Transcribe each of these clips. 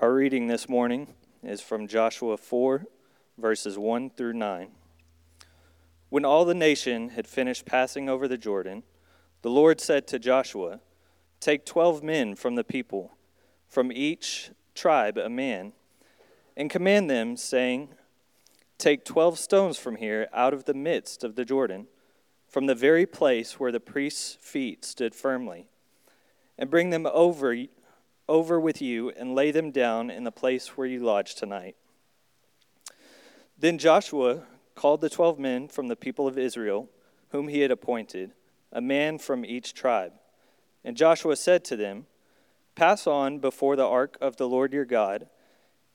Our reading this morning is from Joshua 4, verses 1 through 9. When all the nation had finished passing over the Jordan, the Lord said to Joshua, Take twelve men from the people, from each tribe a man, and command them, saying, Take twelve stones from here out of the midst of the Jordan, from the very place where the priest's feet stood firmly, and bring them over over with you and lay them down in the place where you lodge tonight. Then Joshua called the twelve men from the people of Israel, whom he had appointed, a man from each tribe. And Joshua said to them, Pass on before the ark of the Lord your God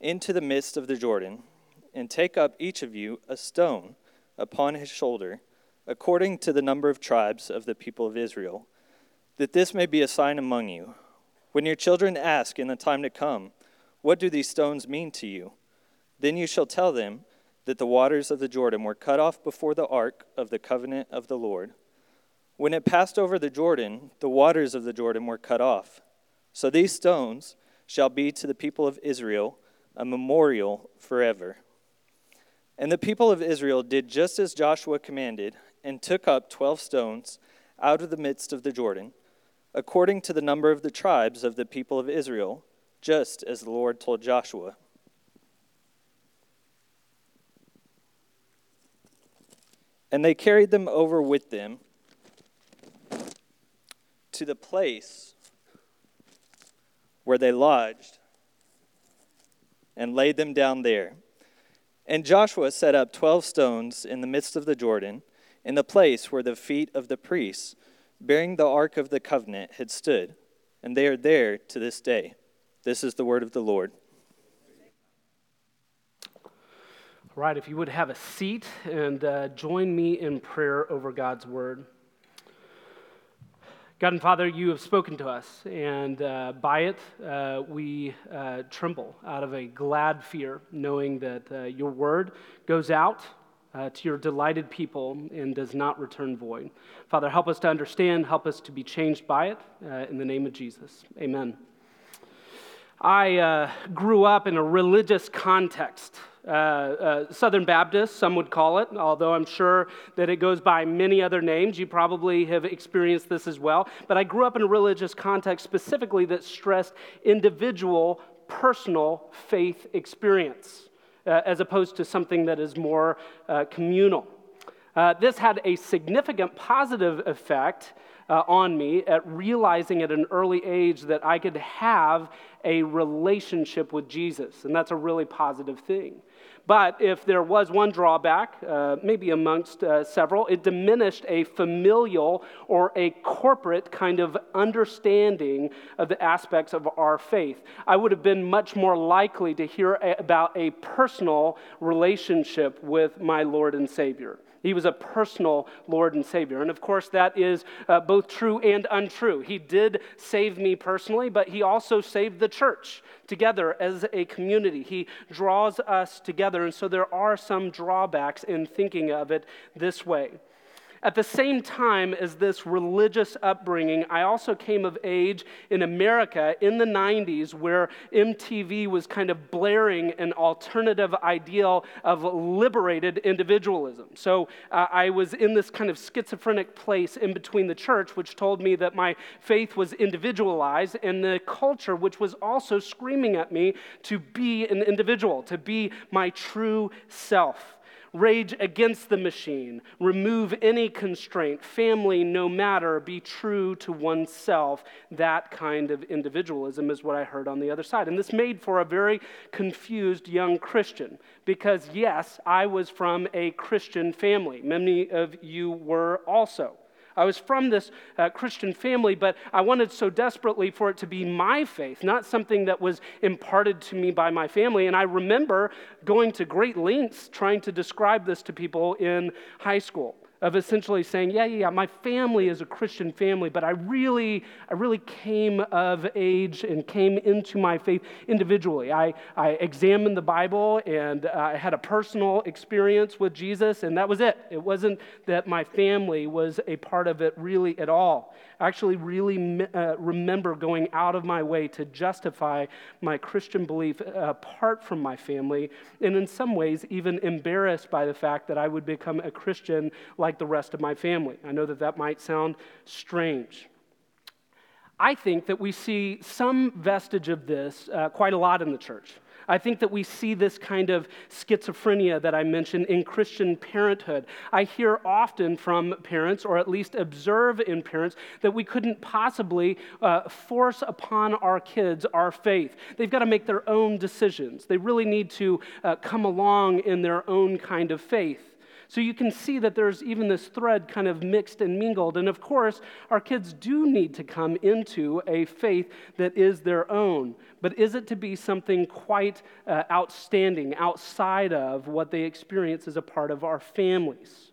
into the midst of the Jordan, and take up each of you a stone upon his shoulder, according to the number of tribes of the people of Israel, that this may be a sign among you when your children ask in the time to come, What do these stones mean to you? Then you shall tell them that the waters of the Jordan were cut off before the ark of the covenant of the Lord. When it passed over the Jordan, the waters of the Jordan were cut off. So these stones shall be to the people of Israel a memorial forever. And the people of Israel did just as Joshua commanded, and took up twelve stones out of the midst of the Jordan according to the number of the tribes of the people of Israel, just as the Lord told Joshua. And they carried them over with them to the place where they lodged and laid them down there. And Joshua set up twelve stones in the midst of the Jordan, in the place where the feet of the priests bearing the Ark of the Covenant, had stood, and they are there to this day. This is the word of the Lord. All right, if you would have a seat and uh, join me in prayer over God's word. God and Father, you have spoken to us, and uh, by it uh, we uh, tremble out of a glad fear, knowing that uh, your word goes out uh, to your delighted people and does not return void. Father, help us to understand, help us to be changed by it. Uh, in the name of Jesus, amen. I uh, grew up in a religious context. Uh, uh, Southern Baptist, some would call it, although I'm sure that it goes by many other names. You probably have experienced this as well. But I grew up in a religious context specifically that stressed individual, personal faith experience uh, as opposed to something that is more uh, communal. Uh, this had a significant positive effect uh, on me at realizing at an early age that I could have a relationship with Jesus, and that's a really positive thing. But if there was one drawback, uh, maybe amongst uh, several, it diminished a familial or a corporate kind of understanding of the aspects of our faith. I would have been much more likely to hear a, about a personal relationship with my Lord and Savior. He was a personal Lord and Savior. And of course, that is uh, both true and untrue. He did save me personally, but He also saved the church together as a community. He draws us together. And so there are some drawbacks in thinking of it this way. At the same time as this religious upbringing, I also came of age in America in the 90s where MTV was kind of blaring an alternative ideal of liberated individualism. So uh, I was in this kind of schizophrenic place in between the church, which told me that my faith was individualized, and the culture, which was also screaming at me to be an individual, to be my true self rage against the machine, remove any constraint, family no matter, be true to oneself. That kind of individualism is what I heard on the other side. And this made for a very confused young Christian because, yes, I was from a Christian family. Many of you were also. I was from this uh, Christian family, but I wanted so desperately for it to be my faith, not something that was imparted to me by my family. And I remember going to great lengths trying to describe this to people in high school. Of essentially saying, yeah, yeah, yeah, my family is a Christian family, but I really, I really came of age and came into my faith individually. I, I examined the Bible and uh, I had a personal experience with Jesus, and that was it. It wasn't that my family was a part of it really at all. Actually really uh, remember going out of my way to justify my Christian belief apart from my family, and in some ways, even embarrassed by the fact that I would become a Christian like the rest of my family. I know that that might sound strange. I think that we see some vestige of this uh, quite a lot in the church. I think that we see this kind of schizophrenia that I mentioned in Christian parenthood. I hear often from parents, or at least observe in parents, that we couldn't possibly uh, force upon our kids our faith. They've got to make their own decisions. They really need to uh, come along in their own kind of faith. So you can see that there's even this thread kind of mixed and mingled. And of course, our kids do need to come into a faith that is their own. But is it to be something quite uh, outstanding outside of what they experience as a part of our families?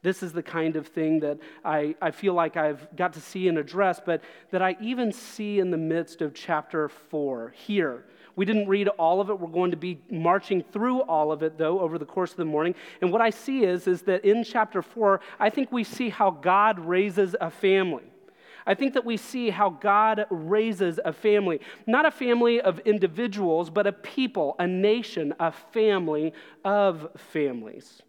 This is the kind of thing that I, I feel like I've got to see and address, but that I even see in the midst of chapter four here we didn't read all of it. We're going to be marching through all of it, though, over the course of the morning. And what I see is, is that in chapter 4, I think we see how God raises a family. I think that we see how God raises a family. Not a family of individuals, but a people, a nation, a family of families.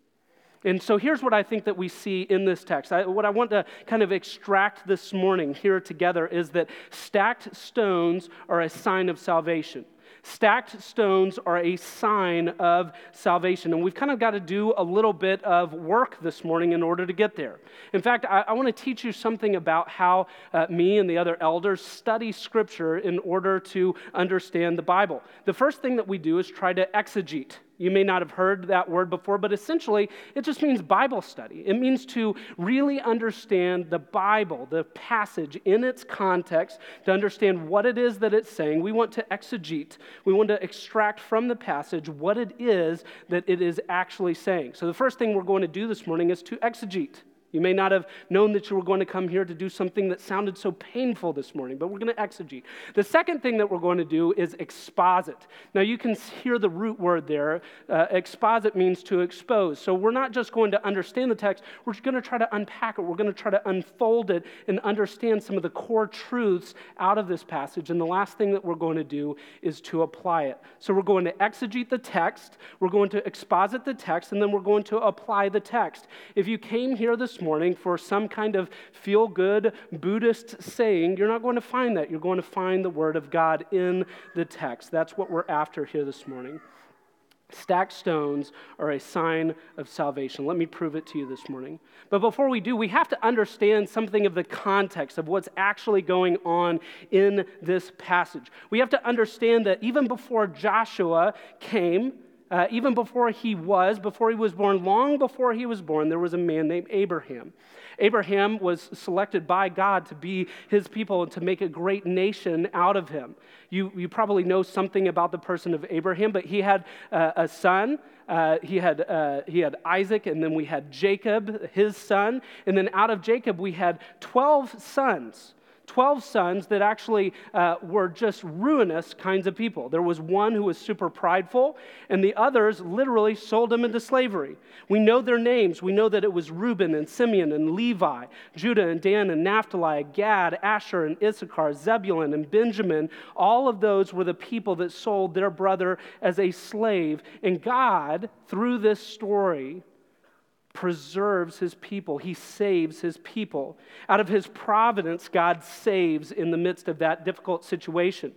And so here's what I think that we see in this text. I, what I want to kind of extract this morning here together is that stacked stones are a sign of salvation. Stacked stones are a sign of salvation. And we've kind of got to do a little bit of work this morning in order to get there. In fact, I, I want to teach you something about how uh, me and the other elders study Scripture in order to understand the Bible. The first thing that we do is try to exegete. You may not have heard that word before, but essentially it just means Bible study. It means to really understand the Bible, the passage in its context, to understand what it is that it's saying. We want to exegete, we want to extract from the passage what it is that it is actually saying. So the first thing we're going to do this morning is to exegete. You may not have known that you were going to come here to do something that sounded so painful this morning, but we're going to exegete. The second thing that we're going to do is exposit. Now, you can hear the root word there. Uh, exposit means to expose. So, we're not just going to understand the text, we're going to try to unpack it. We're going to try to unfold it and understand some of the core truths out of this passage. And the last thing that we're going to do is to apply it. So, we're going to exegete the text, we're going to exposit the text, and then we're going to apply the text. If you came here this morning for some kind of feel good Buddhist saying, you're not going to find that. You're going to find the Word of God in the text. That's what we're after here this morning. Stacked stones are a sign of salvation. Let me prove it to you this morning. But before we do, we have to understand something of the context of what's actually going on in this passage. We have to understand that even before Joshua came, uh, even before he was, before he was born, long before he was born, there was a man named Abraham. Abraham was selected by God to be his people and to make a great nation out of him. You, you probably know something about the person of Abraham, but he had uh, a son. Uh, he, had, uh, he had Isaac, and then we had Jacob, his son. And then out of Jacob, we had 12 sons. 12 sons that actually uh, were just ruinous kinds of people. There was one who was super prideful, and the others literally sold him into slavery. We know their names. We know that it was Reuben and Simeon and Levi, Judah and Dan and Naphtali, Gad, Asher and Issachar, Zebulun and Benjamin. All of those were the people that sold their brother as a slave. And God, through this story, preserves his people. He saves his people. Out of his providence, God saves in the midst of that difficult situation.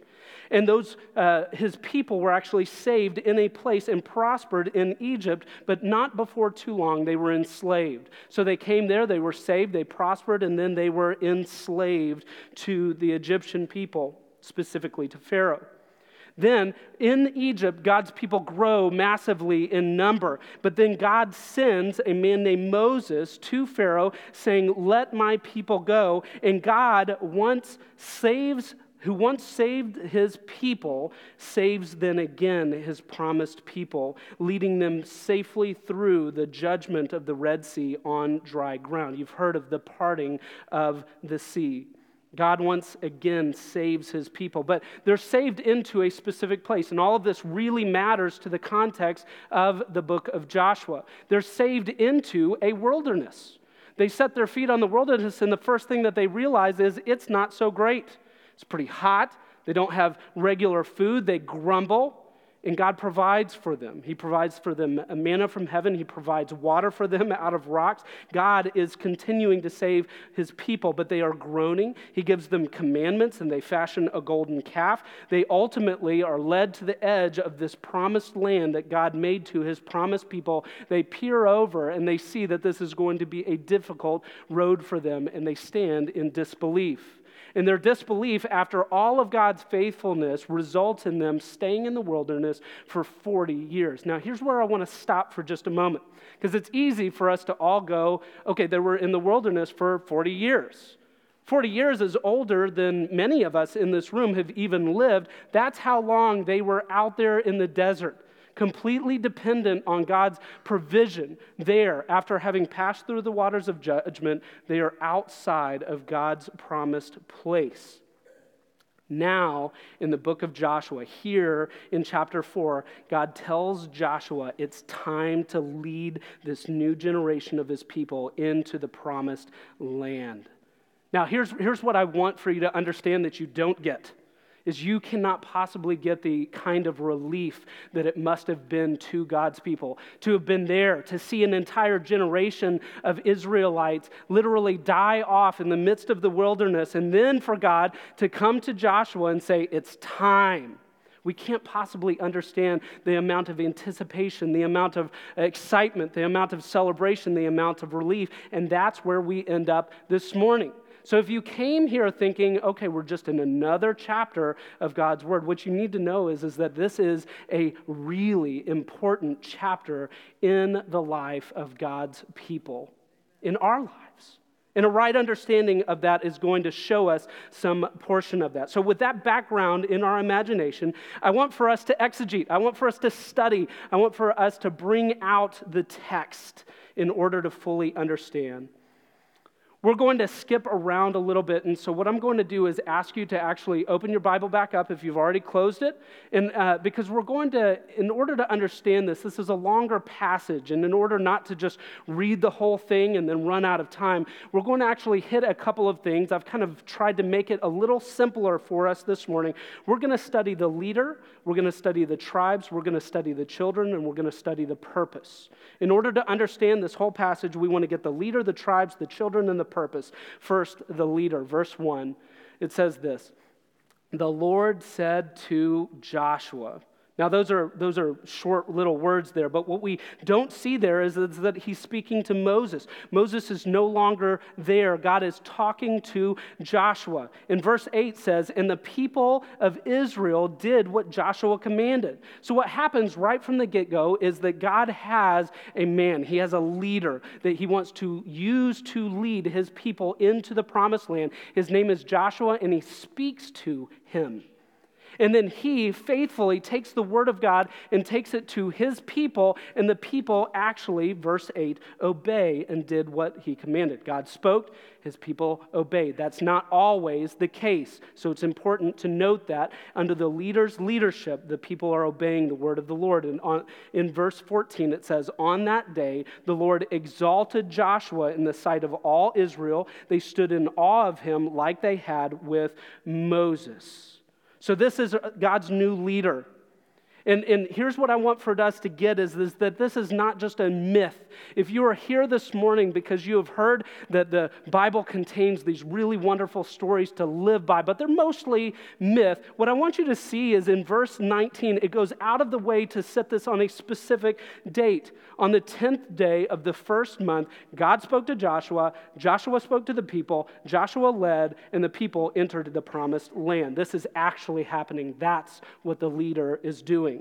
And those, uh, his people were actually saved in a place and prospered in Egypt, but not before too long. They were enslaved. So they came there, they were saved, they prospered, and then they were enslaved to the Egyptian people, specifically to Pharaoh. Then in Egypt, God's people grow massively in number. But then God sends a man named Moses to Pharaoh saying, Let my people go. And God once saves who once saved his people, saves then again his promised people, leading them safely through the judgment of the Red Sea on dry ground. You've heard of the parting of the sea. God once again saves his people, but they're saved into a specific place. And all of this really matters to the context of the book of Joshua. They're saved into a wilderness. They set their feet on the wilderness, and the first thing that they realize is it's not so great. It's pretty hot. They don't have regular food. They grumble. And God provides for them. He provides for them a manna from heaven. He provides water for them out of rocks. God is continuing to save his people, but they are groaning. He gives them commandments and they fashion a golden calf. They ultimately are led to the edge of this promised land that God made to his promised people. They peer over and they see that this is going to be a difficult road for them, and they stand in disbelief. And their disbelief, after all of God's faithfulness, results in them staying in the wilderness for 40 years. Now, here's where I want to stop for just a moment, because it's easy for us to all go, okay, they were in the wilderness for 40 years. 40 years is older than many of us in this room have even lived. That's how long they were out there in the desert completely dependent on God's provision. There, after having passed through the waters of judgment, they are outside of God's promised place. Now, in the book of Joshua, here in chapter 4, God tells Joshua it's time to lead this new generation of his people into the promised land. Now, here's, here's what I want for you to understand that you don't get is you cannot possibly get the kind of relief that it must have been to God's people to have been there, to see an entire generation of Israelites literally die off in the midst of the wilderness, and then for God to come to Joshua and say, It's time. We can't possibly understand the amount of anticipation, the amount of excitement, the amount of celebration, the amount of relief. And that's where we end up this morning. So if you came here thinking, okay, we're just in another chapter of God's Word, what you need to know is, is that this is a really important chapter in the life of God's people, in our lives. And a right understanding of that is going to show us some portion of that. So, with that background in our imagination, I want for us to exegete. I want for us to study. I want for us to bring out the text in order to fully understand. We're going to skip around a little bit. And so, what I'm going to do is ask you to actually open your Bible back up if you've already closed it. And uh, because we're going to, in order to understand this, this is a longer passage. And in order not to just read the whole thing and then run out of time, we're going to actually hit a couple of things. I've kind of tried to make it a little simpler for us this morning. We're going to study the leader, we're going to study the tribes, we're going to study the children, and we're going to study the purpose. In order to understand this whole passage, we want to get the leader, the tribes, the children, and the purpose. First, the leader. Verse 1, it says this The Lord said to Joshua, now, those are, those are short little words there, but what we don't see there is, that he's speaking to Moses. Moses is no longer there. God is talking to Joshua. And verse 8 says, And the people of Israel did what Joshua commanded. So, what happens right from the get go is that God has a man, he has a leader that he wants to use to lead his people into the promised land. His name is Joshua, and he speaks to him. And then he faithfully takes the word of God and takes it to his people, and the people actually, verse 8, obey and did what he commanded. God spoke, his people obeyed. That's not always the case. So it's important to note that under the leader's leadership, the people are obeying the word of the Lord. And on, in verse 14, it says, On that day, the Lord exalted Joshua in the sight of all Israel. They stood in awe of him like they had with Moses. So, this is God's new leader. And, and here's what I want for us to get is, is that this is not just a myth. If you are here this morning because you have heard that the Bible contains these really wonderful stories to live by, but they're mostly myth, what I want you to see is in verse 19, it goes out of the way to set this on a specific date. On the 10th day of the first month, God spoke to Joshua, Joshua spoke to the people, Joshua led, and the people entered the promised land. This is actually happening. That's what the leader is doing.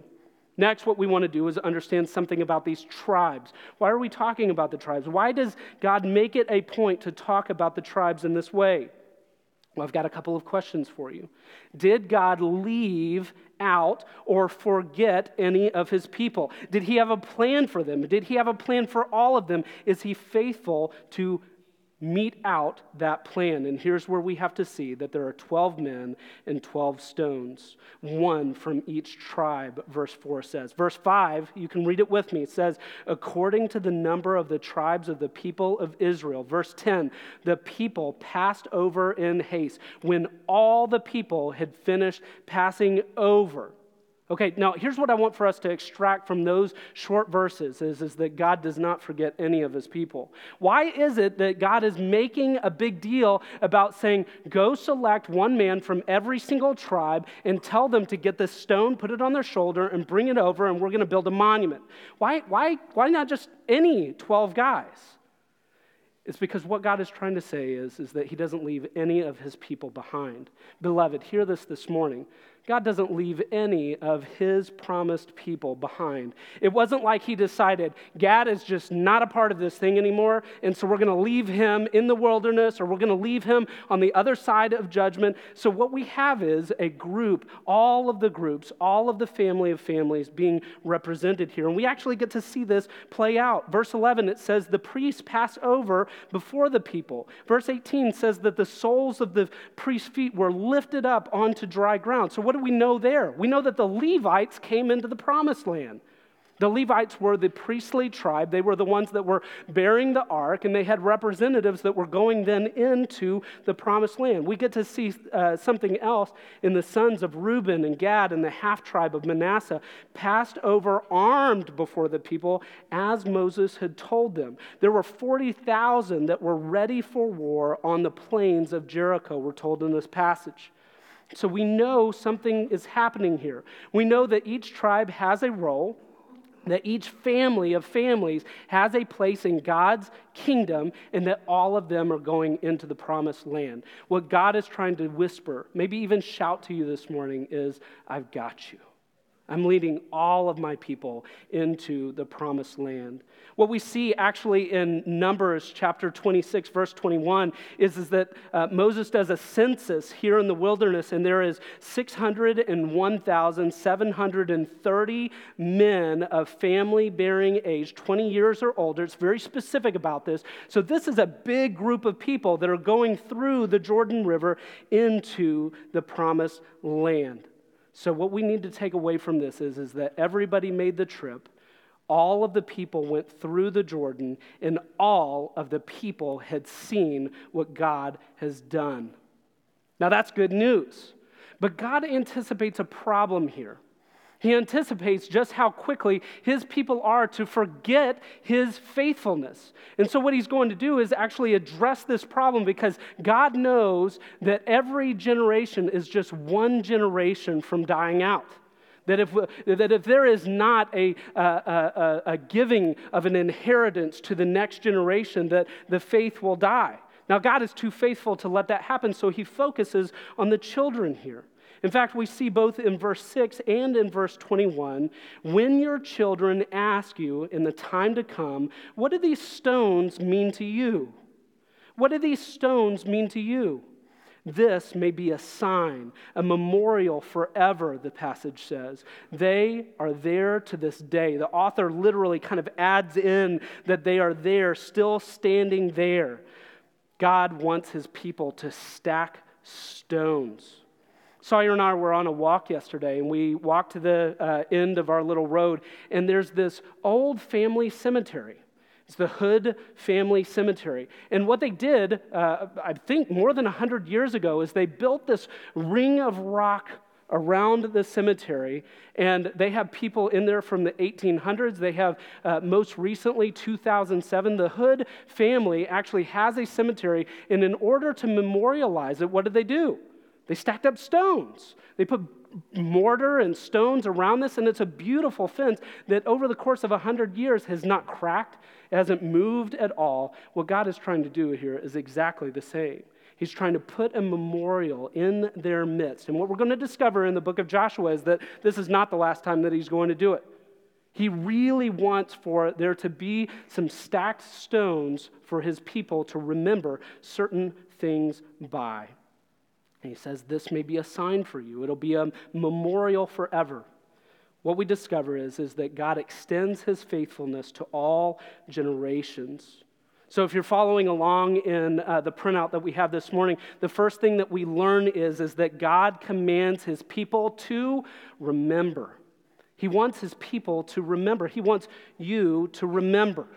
Next, what we want to do is understand something about these tribes. Why are we talking about the tribes? Why does God make it a point to talk about the tribes in this way? Well, I've got a couple of questions for you. Did God leave out or forget any of his people? Did he have a plan for them? Did he have a plan for all of them? Is he faithful to mete out that plan. And here's where we have to see that there are 12 men and 12 stones, one from each tribe, verse 4 says. Verse 5, you can read it with me. It says, according to the number of the tribes of the people of Israel. Verse 10, the people passed over in haste when all the people had finished passing over. Okay, now here's what I want for us to extract from those short verses is, is that God does not forget any of his people. Why is it that God is making a big deal about saying, go select one man from every single tribe and tell them to get this stone, put it on their shoulder, and bring it over, and we're going to build a monument? Why, why, why not just any 12 guys? It's because what God is trying to say is, is that He doesn't leave any of His people behind. Beloved, hear this this morning. God doesn't leave any of his promised people behind. It wasn't like he decided, Gad is just not a part of this thing anymore, and so we're going to leave him in the wilderness or we're going to leave him on the other side of judgment. So, what we have is a group, all of the groups, all of the family of families being represented here. And we actually get to see this play out. Verse 11, it says, The priests pass over before the people. Verse 18 says that the soles of the priest's feet were lifted up onto dry ground. So, what do we know there? We know that the Levites came into the promised land. The Levites were the priestly tribe. They were the ones that were bearing the ark, and they had representatives that were going then into the promised land. We get to see uh, something else in the sons of Reuben and Gad and the half tribe of Manasseh passed over armed before the people as Moses had told them. There were 40,000 that were ready for war on the plains of Jericho, we're told in this passage. So we know something is happening here. We know that each tribe has a role, that each family of families has a place in God's kingdom, and that all of them are going into the promised land. What God is trying to whisper, maybe even shout to you this morning, is I've got you. I'm leading all of my people into the promised land. What we see actually in Numbers chapter 26, verse 21, is, is that uh, Moses does a census here in the wilderness, and there is 601,730 men of family bearing age, 20 years or older. It's very specific about this. So, this is a big group of people that are going through the Jordan River into the promised land. So, what we need to take away from this is, is that everybody made the trip, all of the people went through the Jordan, and all of the people had seen what God has done. Now, that's good news. But God anticipates a problem here. He anticipates just how quickly his people are to forget his faithfulness. And so, what he's going to do is actually address this problem because God knows that every generation is just one generation from dying out. That if, that if there is not a, a, a, a giving of an inheritance to the next generation, that the faith will die. Now, God is too faithful to let that happen, so he focuses on the children here. In fact, we see both in verse 6 and in verse 21 when your children ask you in the time to come, What do these stones mean to you? What do these stones mean to you? This may be a sign, a memorial forever, the passage says. They are there to this day. The author literally kind of adds in that they are there, still standing there. God wants his people to stack stones. Sawyer and I were on a walk yesterday, and we walked to the uh, end of our little road, and there's this old family cemetery. It's the Hood Family Cemetery. And what they did, uh, I think more than 100 years ago, is they built this ring of rock around the cemetery, and they have people in there from the 1800s. They have, uh, most recently, 2007, the Hood family actually has a cemetery, and in order to memorialize it, what did they do? They stacked up stones. They put mortar and stones around this, and it's a beautiful fence that over the course of 100 years has not cracked, it hasn't moved at all. What God is trying to do here is exactly the same. He's trying to put a memorial in their midst. And what we're going to discover in the book of Joshua is that this is not the last time that he's going to do it. He really wants for there to be some stacked stones for his people to remember certain things by. And he says, This may be a sign for you, it'll be a memorial forever. What we discover is, is that God extends his faithfulness to all generations. So, if you're following along in uh, the printout that we have this morning, the first thing that we learn is, is that God commands his people to remember. He wants his people to remember. He wants you to remember.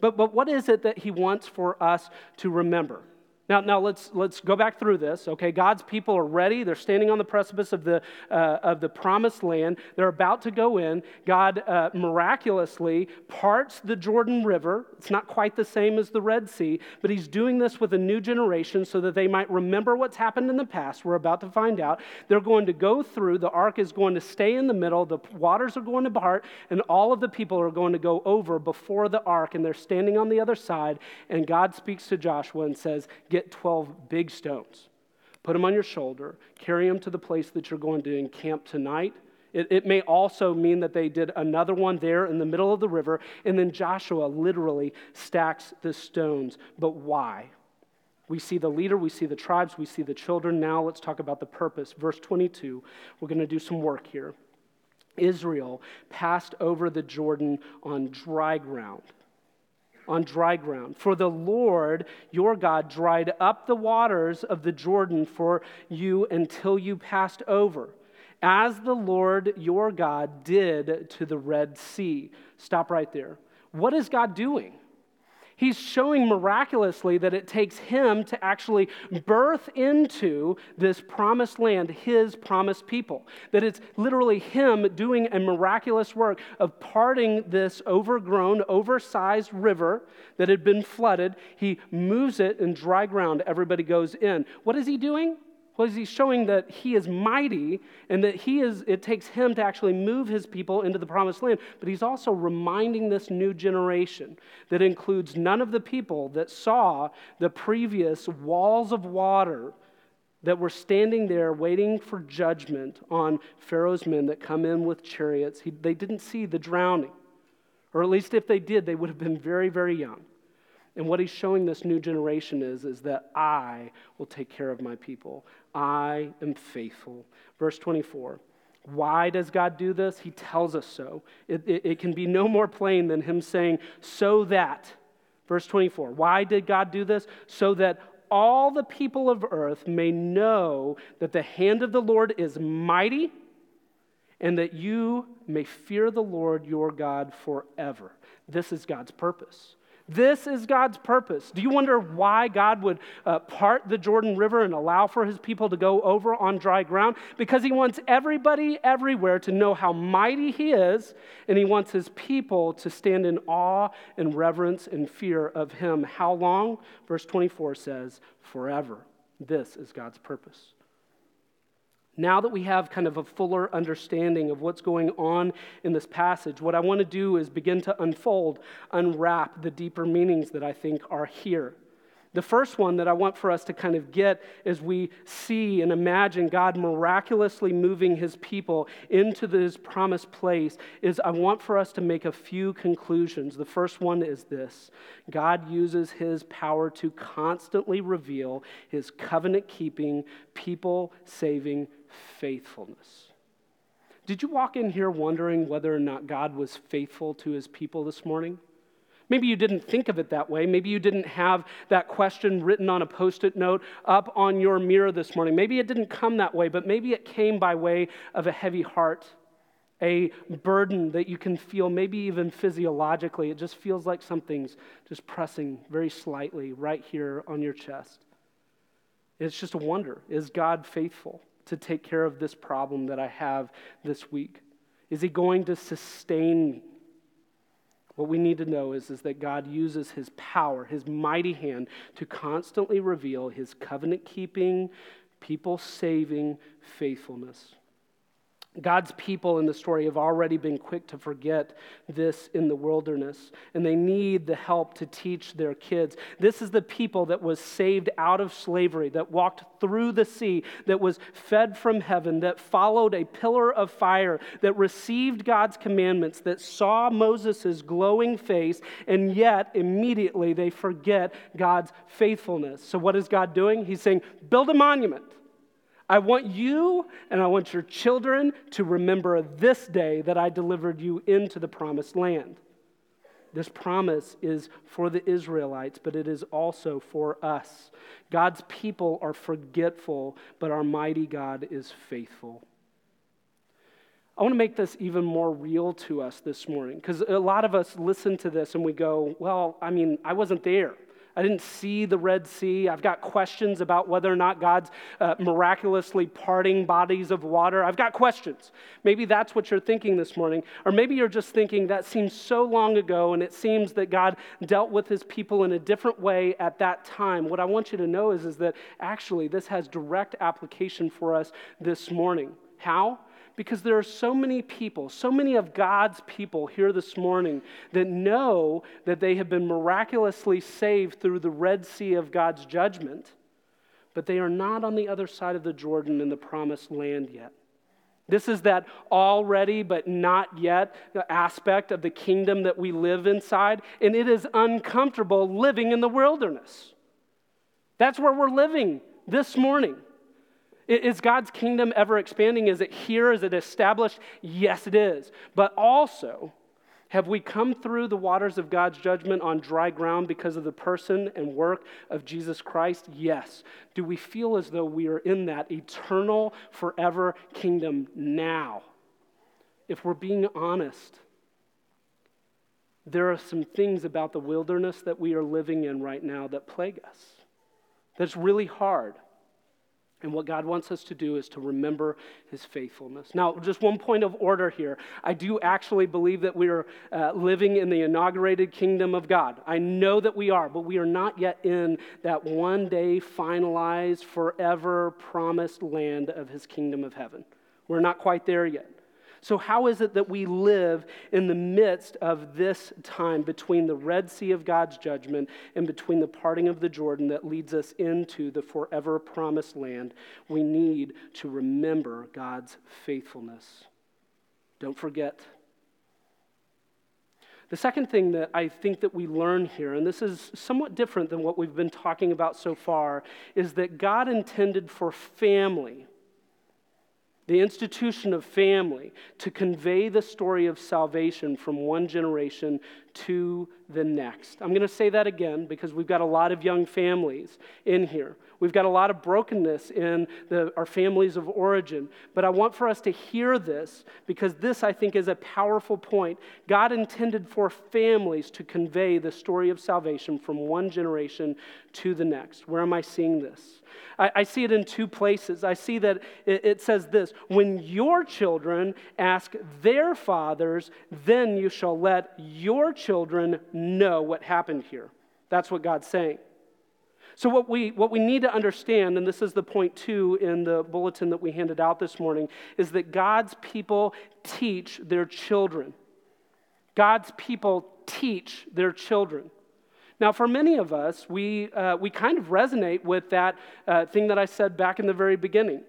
But, but what is it that he wants for us to remember? Now, now let's, let's go back through this. Okay, God's people are ready. They're standing on the precipice of the, uh, of the promised land. They're about to go in. God uh, miraculously parts the Jordan River. It's not quite the same as the Red Sea, but He's doing this with a new generation so that they might remember what's happened in the past. We're about to find out. They're going to go through. The ark is going to stay in the middle. The waters are going to part, and all of the people are going to go over before the ark, and they're standing on the other side. And God speaks to Joshua and says, get 12 big stones, put them on your shoulder, carry them to the place that you're going to encamp tonight. It, it, may also mean that they did another one there in the middle of the river, and then Joshua literally stacks the stones. But why? We see the leader, we see the tribes, we see the children. Now let's talk about the purpose. Verse 22, we're going to do some work here. Israel passed over the Jordan on dry ground on dry ground. For the Lord your God dried up the waters of the Jordan for you until you passed over, as the Lord your God did to the Red Sea. Stop right there. What is God doing? He's showing miraculously that it takes him to actually birth into this promised land his promised people. That it's literally him doing a miraculous work of parting this overgrown, oversized river that had been flooded. He moves it in dry ground. Everybody goes in. What is he doing? Well, he's showing that he is mighty and that he is, it takes him to actually move his people into the promised land. But he's also reminding this new generation that includes none of the people that saw the previous walls of water that were standing there waiting for judgment on Pharaoh's men that come in with chariots. He, they didn't see the drowning. Or at least if they did, they would have been very, very young. And what he's showing this new generation is, is that I will take care of my people. I am faithful. Verse 24. Why does God do this? He tells us so. It, it, it, can be no more plain than Him saying, so that. Verse 24. Why did God do this? So that all the people of earth may know that the hand of the Lord is mighty and that you may fear the Lord your God forever. This is God's purpose. This is God's purpose. Do you wonder why God would uh, part the Jordan River and allow for his people to go over on dry ground? Because he wants everybody everywhere to know how mighty he is, and he wants his people to stand in awe and reverence and fear of him. How long? Verse 24 says, forever. This is God's purpose. Now that we have kind of a fuller understanding of what's going on in this passage, what I want to do is begin to unfold, unwrap the deeper meanings that I think are here. The first one that I want for us to kind of get as we see and imagine God miraculously moving his people into this promised place is I want for us to make a few conclusions. The first one is this God uses his power to constantly reveal his covenant keeping, people saving faithfulness. Did you walk in here wondering whether or not God was faithful to his people this morning? Maybe you didn't think of it that way. Maybe you didn't have that question written on a post it note up on your mirror this morning. Maybe it didn't come that way, but maybe it came by way of a heavy heart, a burden that you can feel, maybe even physiologically. It just feels like something's just pressing very slightly right here on your chest. It's just a wonder is God faithful? to take care of this problem that I have this week? Is He going to sustain me? What we need to know is, is that God uses His power, His mighty hand, to constantly reveal His covenant keeping, people saving faithfulness. God's people in the story have already been quick to forget this in the wilderness, and they need the help to teach their kids. This is the people that was saved out of slavery, that walked through the sea, that was fed from heaven, that followed a pillar of fire, that received God's commandments, that saw Moses' glowing face, and yet immediately they forget God's faithfulness. So, what is God doing? He's saying, Build a monument I want you and I want your children to remember this day that I delivered you into the promised land. This promise is for the Israelites, but it is also for us. God's people are forgetful, but our mighty God is faithful. I want to make this even more real to us this morning because a lot of us listen to this and we go, Well, I mean, I wasn't there. I didn't see the Red Sea. I've got questions about whether or not God's uh, miraculously parting bodies of water. I've got questions. Maybe that's what you're thinking this morning. Or maybe you're just thinking that seems so long ago and it seems that God dealt with his people in a different way at that time. What I want you to know is, is that actually this has direct application for us this morning. How? Because there are so many people, so many of God's people here this morning that know that they have been miraculously saved through the Red Sea of God's judgment, but they are not on the other side of the Jordan in the promised land yet. This is that already but not yet aspect of the kingdom that we live inside, and it is uncomfortable living in the wilderness. That's where we're living this morning. Is God's kingdom ever expanding? Is it here? Is it established? Yes, it is. But also, have we come through the waters of God's judgment on dry ground because of the person and work of Jesus Christ? Yes. Do we feel as though we are in that eternal, forever kingdom now? If we're being honest, there are some things about the wilderness that we are living in right now that plague us. That's really hard. And what God wants us to do is to remember his faithfulness. Now, just one point of order here. I do actually believe that we are uh, living in the inaugurated kingdom of God. I know that we are, but we are not yet in that one day finalized, forever promised land of his kingdom of heaven. We're not quite there yet. So, how is it that we live in the midst of this time between the Red Sea of God's judgment and between the parting of the Jordan that leads us into the forever promised land? We need to remember God's faithfulness. Don't forget. The second thing that I think that we learn here, and this is somewhat different than what we've been talking about so far, is that God intended for family the institution of family, to convey the story of salvation from one generation to the next. I'm going to say that again because we've got a lot of young families in here. We've got a lot of brokenness in the, our families of origin. But I want for us to hear this because this, I think, is a powerful point. God intended for families to convey the story of salvation from one generation to the next. Where am I seeing this? I, I see it in two places. I see that it, it says this When your children ask their fathers, then you shall let your children know what happened here. That's what God's saying. So, what we, what we need to understand, and this is the point two in the bulletin that we handed out this morning, is that God's people teach their children. God's people teach their children. Now, for many of us, we, uh, we kind of resonate with that uh, thing that I said back in the very beginning.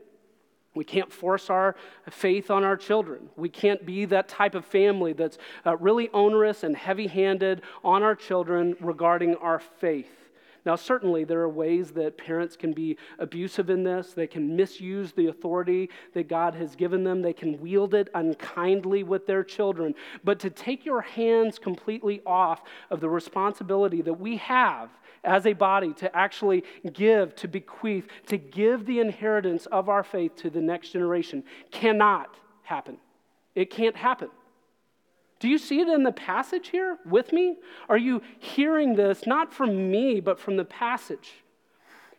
We can't force our faith on our children. We can't be that type of family that's uh, really onerous and heavy handed on our children regarding our faith. Now, certainly, there are ways that parents can be abusive in this. They can misuse the authority that God has given them, they can wield it unkindly with their children. But to take your hands completely off of the responsibility that we have as a body to actually give, to bequeath, to give the inheritance of our faith to the next generation cannot happen. It can't happen. Do you see it in the passage here with me? Are you hearing this not from me, but from the passage?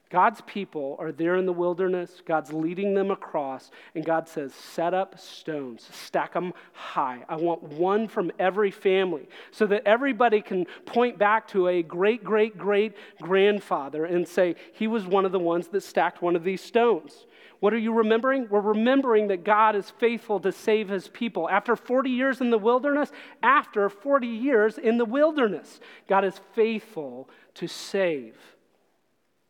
God's people are there in the wilderness. God's leading them across, and God says, Set up stones, stack them high. I want one from every family so that everybody can point back to a great, great, great grandfather and say, He was one of the ones that stacked one of these stones. What are you remembering? We're remembering that God is faithful to save his people. After 40 years in the wilderness, after 40 years in the wilderness, God is faithful to save.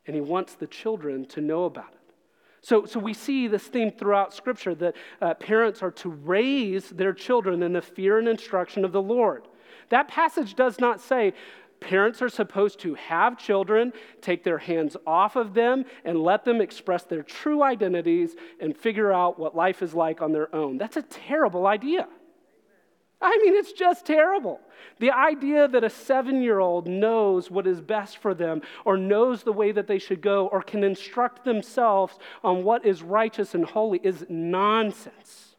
And he wants the children to know about it. So, so we see this theme throughout Scripture that uh, parents are to raise their children in the fear and instruction of the Lord. That passage does not say, Parents are supposed to have children, take their hands off of them, and let them express their true identities and figure out what life is like on their own. That's a terrible idea. I mean, it's just terrible. The idea that a seven year old knows what is best for them, or knows the way that they should go, or can instruct themselves on what is righteous and holy is nonsense.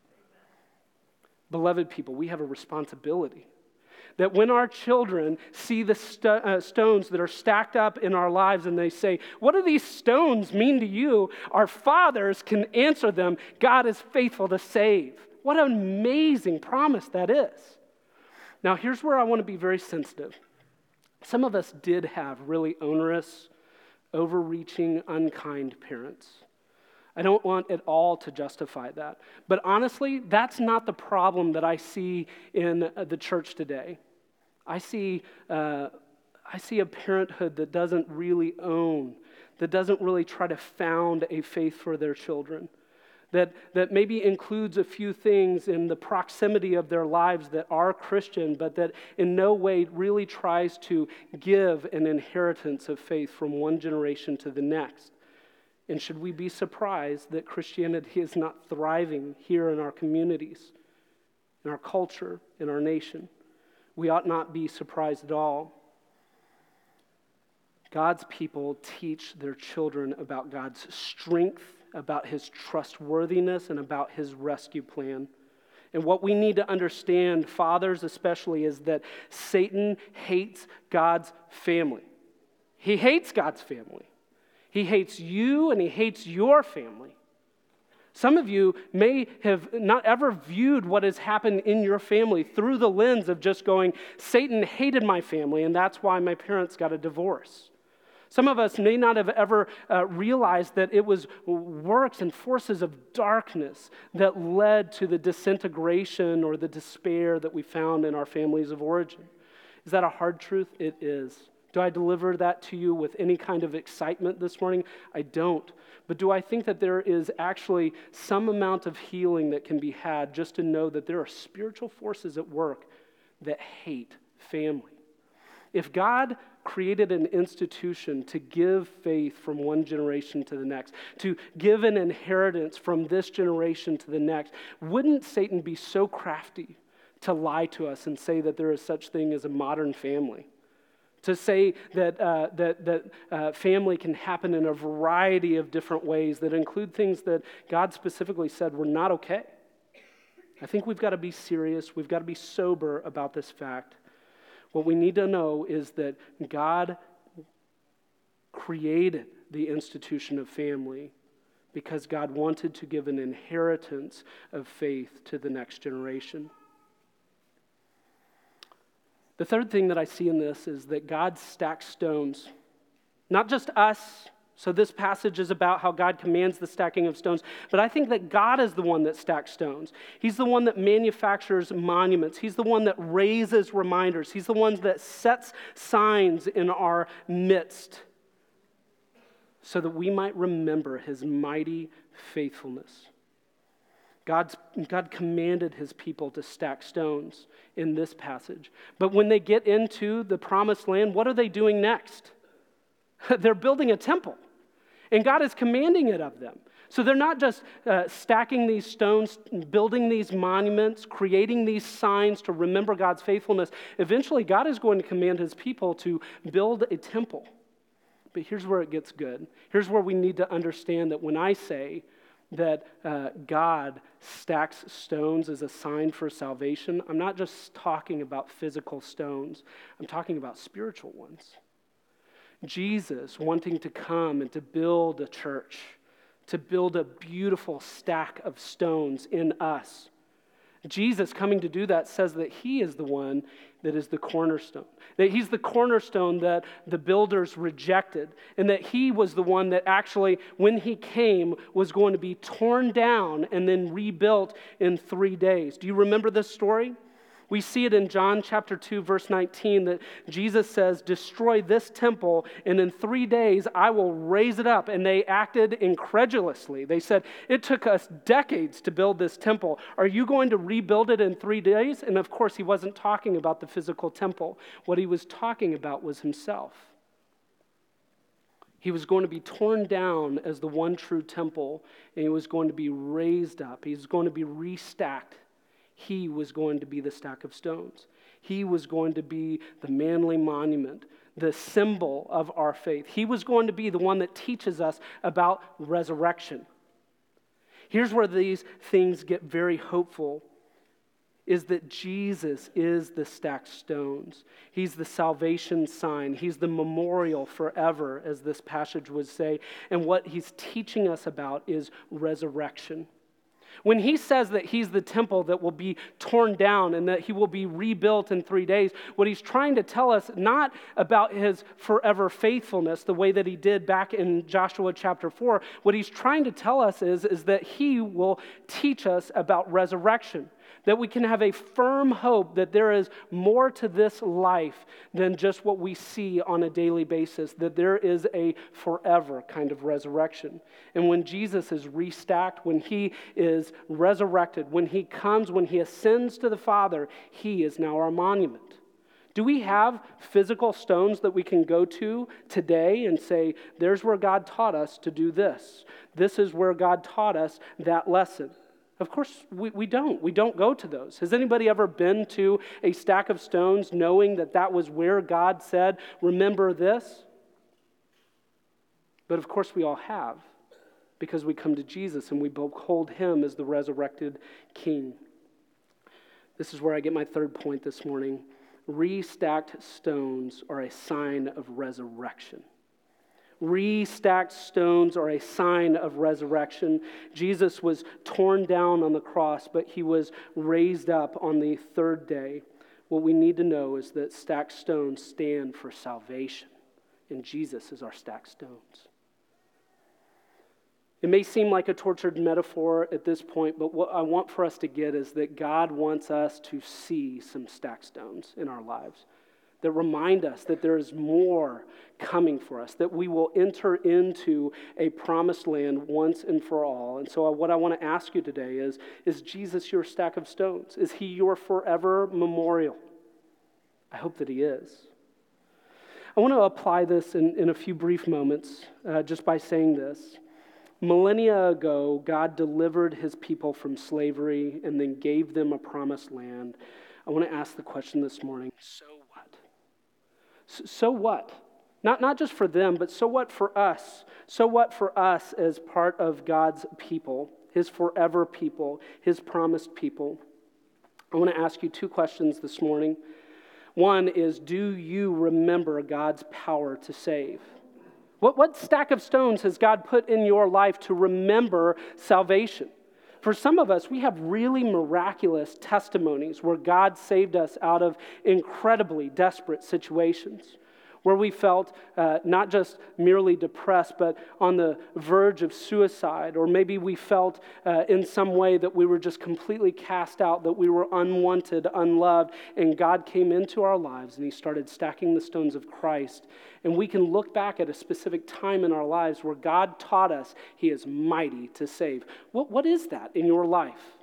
Beloved people, we have a responsibility that when our children see the uh, stones that are stacked up in our lives and they say, What do these stones mean to you? Our fathers can answer them God is faithful to save. What an amazing promise that is. Now, here's where I want to be very sensitive. Some of us did have really onerous, overreaching, unkind parents. I don't want at all to justify that. But honestly, that's not the problem that I see in uh, the church today. I see, uh, I see a parenthood that doesn't really own, that doesn't really try to found a faith for their children, that, that maybe includes a few things in the proximity of their lives that are Christian, but that in no way really tries to give an inheritance of faith from one generation to the next. And should we be surprised that Christianity is not thriving here in our communities, in our culture, in our nation? We ought not be surprised at all. God's people teach their children about God's strength, about his trustworthiness, and about his rescue plan. And what we need to understand, fathers especially, is that Satan hates God's family. He hates God's family. He hates you and he hates your family. Some of you may have not ever viewed what has happened in your family through the lens of just going, Satan hated my family, and that's why my parents got a divorce. Some of us may not have ever uh, realized that it was works and forces of darkness that led to the disintegration or the despair that we found in our families of origin. Is that a hard truth? It is. Do I deliver that to you with any kind of excitement this morning? I don't. But do I think that there is actually some amount of healing that can be had just to know that there are spiritual forces at work that hate family? If God created an institution to give faith from one generation to the next, to give an inheritance from this generation to the next, wouldn't Satan be so crafty to lie to us and say that there is such thing as a modern family? To say that, uh, that, that uh, family can happen in a variety of different ways that include things that God specifically said were not okay. I think we've got to be serious, we've got to be sober about this fact. What we need to know is that God created the institution of family because God wanted to give an inheritance of faith to the next generation. The third thing that I see in this is that God stacks stones, not just us. So, this passage is about how God commands the stacking of stones, but I think that God is the one that stacks stones. He's the one that manufactures monuments. He's the one that raises reminders. He's the one that sets signs in our midst so that we might remember his mighty faithfulness. God's, God commanded his people to stack stones in this passage. But when they get into the promised land, what are they doing next? they're building a temple, and God is commanding it of them. So they're not just uh, stacking these stones, building these monuments, creating these signs to remember God's faithfulness. Eventually, God is going to command his people to build a temple. But here's where it gets good. Here's where we need to understand that when I say that uh, God stacks stones as a sign for salvation, I'm not just talking about physical stones, I'm talking about spiritual ones. Jesus wanting to come and to build a church, to build a beautiful stack of stones in us Jesus coming to do that says that he is the one that is the cornerstone. That he's the cornerstone that the builders rejected. And that he was the one that actually, when he came, was going to be torn down and then rebuilt in three days. Do you remember this story? We see it in John chapter 2, verse 19, that Jesus says, Destroy this temple, and in three days I will raise it up. And they acted incredulously. They said, It took us decades to build this temple. Are you going to rebuild it in three days? And of course, he wasn't talking about the physical temple. What he was talking about was himself. He was going to be torn down as the one true temple, and he was going to be raised up. He was going to be restacked he was going to be the stack of stones. He was going to be the manly monument, the symbol of our faith. He was going to be the one that teaches us about resurrection. Here's where these things get very hopeful is that Jesus is the stacked stones. He's the salvation sign. He's the memorial forever, as this passage would say. And what he's teaching us about is resurrection. When he says that he's the temple that will be torn down and that he will be rebuilt in three days, what he's trying to tell us not about his forever faithfulness, the way that he did back in Joshua chapter 4, what he's trying to tell us is, is that he will teach us about resurrection that we can have a firm hope that there is more to this life than just what we see on a daily basis, that there is a forever kind of resurrection. And when Jesus is restacked, when he is resurrected, when he comes, when he ascends to the Father, he is now our monument. Do we have physical stones that we can go to today and say, there's where God taught us to do this? This is where God taught us that lesson. Of course, we, we don't. We don't go to those. Has anybody ever been to a stack of stones knowing that that was where God said, Remember this? But of course, we all have because we come to Jesus and we behold him as the resurrected king. This is where I get my third point this morning. Restacked stones are a sign of resurrection. Restacked stones are a sign of resurrection. Jesus was torn down on the cross, but he was raised up on the third day. What we need to know is that stacked stones stand for salvation, and Jesus is our stacked stones. It may seem like a tortured metaphor at this point, but what I want for us to get is that God wants us to see some stacked stones in our lives that remind us that there is more coming for us, that we will enter into a promised land once and for all. And so, what I want to ask you today is Is Jesus your stack of stones? Is he your forever memorial? I hope that he is. I want to apply this in, in a few brief moments uh, just by saying this. Millennia ago, God delivered his people from slavery and then gave them a promised land. I want to ask the question this morning so so what? Not, not just for them, but so what for us? So what for us as part of God's people, his forever people, his promised people? I want to ask you two questions this morning. One is Do you remember God's power to save? What, what stack of stones has God put in your life to remember salvation? For some of us, we have really miraculous testimonies where God saved us out of incredibly desperate situations where we felt uh, not just merely depressed, but on the verge of suicide, or maybe we felt uh, in some way that we were just completely cast out, that we were unwanted, unloved, and God came into our lives and He started stacking the stones of Christ. And we can look back at a specific time in our lives where God taught us He is mighty to save. What, what is that in your life?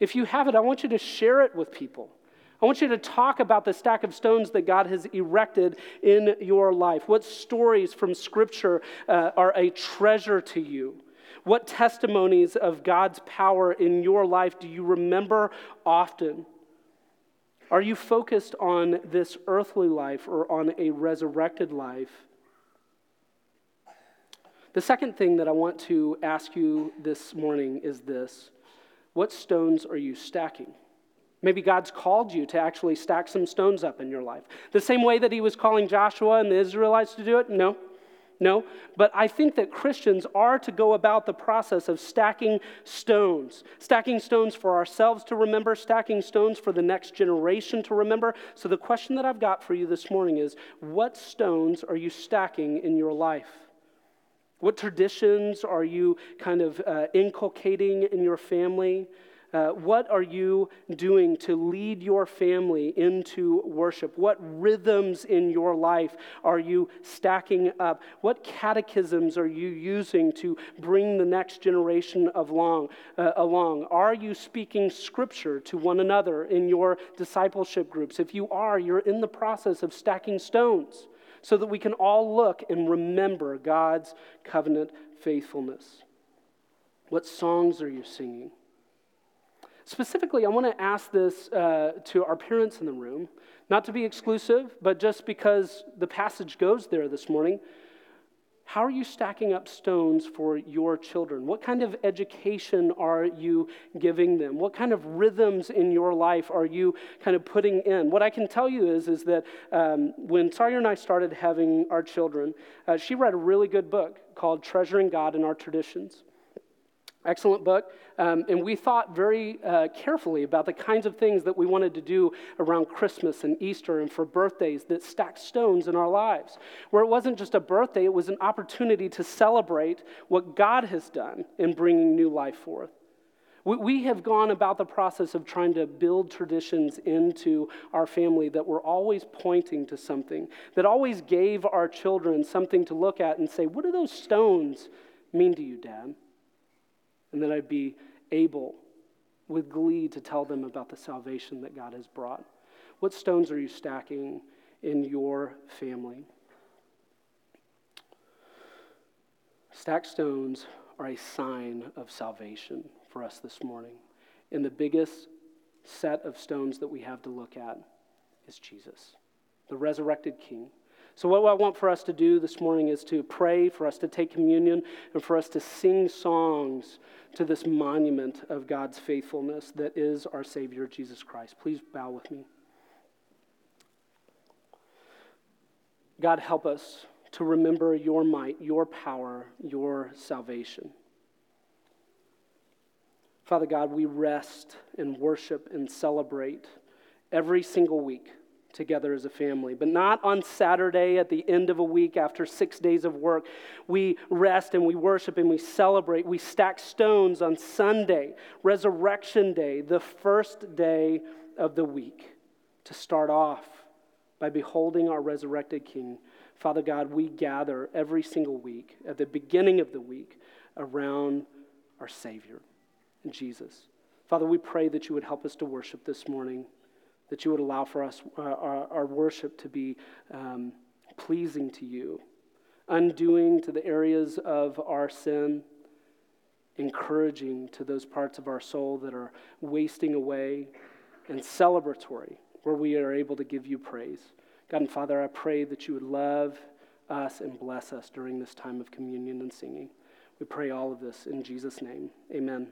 If you have it, I want you to share it with people. I want you to talk about the stack of stones that God has erected in your life. What stories from Scripture uh, are a treasure to you? What testimonies of God's power in your life do you remember often? Are you focused on this earthly life or on a resurrected life? The second thing that I want to ask you this morning is this What stones are you stacking? Maybe God's called you to actually stack some stones up in your life. The same way that He was calling Joshua and the Israelites to do it? No. No. But I think that Christians are to go about the process of stacking stones, stacking stones for ourselves to remember, stacking stones for the next generation to remember. So the question that I've got for you this morning is what stones are you stacking in your life? What traditions are you kind of uh, inculcating in your family? Uh, what are you doing to lead your family into worship? What rhythms in your life are you stacking up? What catechisms are you using to bring the next generation of long, uh, along? Are you speaking scripture to one another in your discipleship groups? If you are, you're in the process of stacking stones so that we can all look and remember God's covenant faithfulness. What songs are you singing? Specifically, I want to ask this uh, to our parents in the room, not to be exclusive, but just because the passage goes there this morning. How are you stacking up stones for your children? What kind of education are you giving them? What kind of rhythms in your life are you kind of putting in? What I can tell you is, is that um, when Sawyer and I started having our children, uh, she read a really good book called Treasuring God in Our Traditions. Excellent book. Um, and we thought very uh, carefully about the kinds of things that we wanted to do around Christmas and Easter and for birthdays that stacked stones in our lives. Where it wasn't just a birthday, it was an opportunity to celebrate what God has done in bringing new life forth. We, we have gone about the process of trying to build traditions into our family that were always pointing to something, that always gave our children something to look at and say, What do those stones mean to you, Dad? And that I'd be able with glee to tell them about the salvation that God has brought. What stones are you stacking in your family? Stacked stones are a sign of salvation for us this morning. And the biggest set of stones that we have to look at is Jesus, the resurrected King. So, what I want for us to do this morning is to pray, for us to take communion, and for us to sing songs to this monument of God's faithfulness that is our Savior, Jesus Christ. Please bow with me. God, help us to remember your might, your power, your salvation. Father God, we rest and worship and celebrate every single week together as a family, but not on Saturday at the end of a week after six days of work. We rest and we worship and we celebrate. We stack stones on Sunday, Resurrection Day, the first day of the week, to start off by beholding our resurrected King. Father God, we gather every single week at the beginning of the week around our Savior, Jesus. Father, we pray that you would help us to worship this morning that you would allow for us, uh, our, our, worship to be um, pleasing to you, undoing to the areas of our sin, encouraging to those parts of our soul that are wasting away, and celebratory where we are able to give you praise. God and Father, I pray that you would love us and bless us during this time of communion and singing. We pray all of this in Jesus' name. Amen.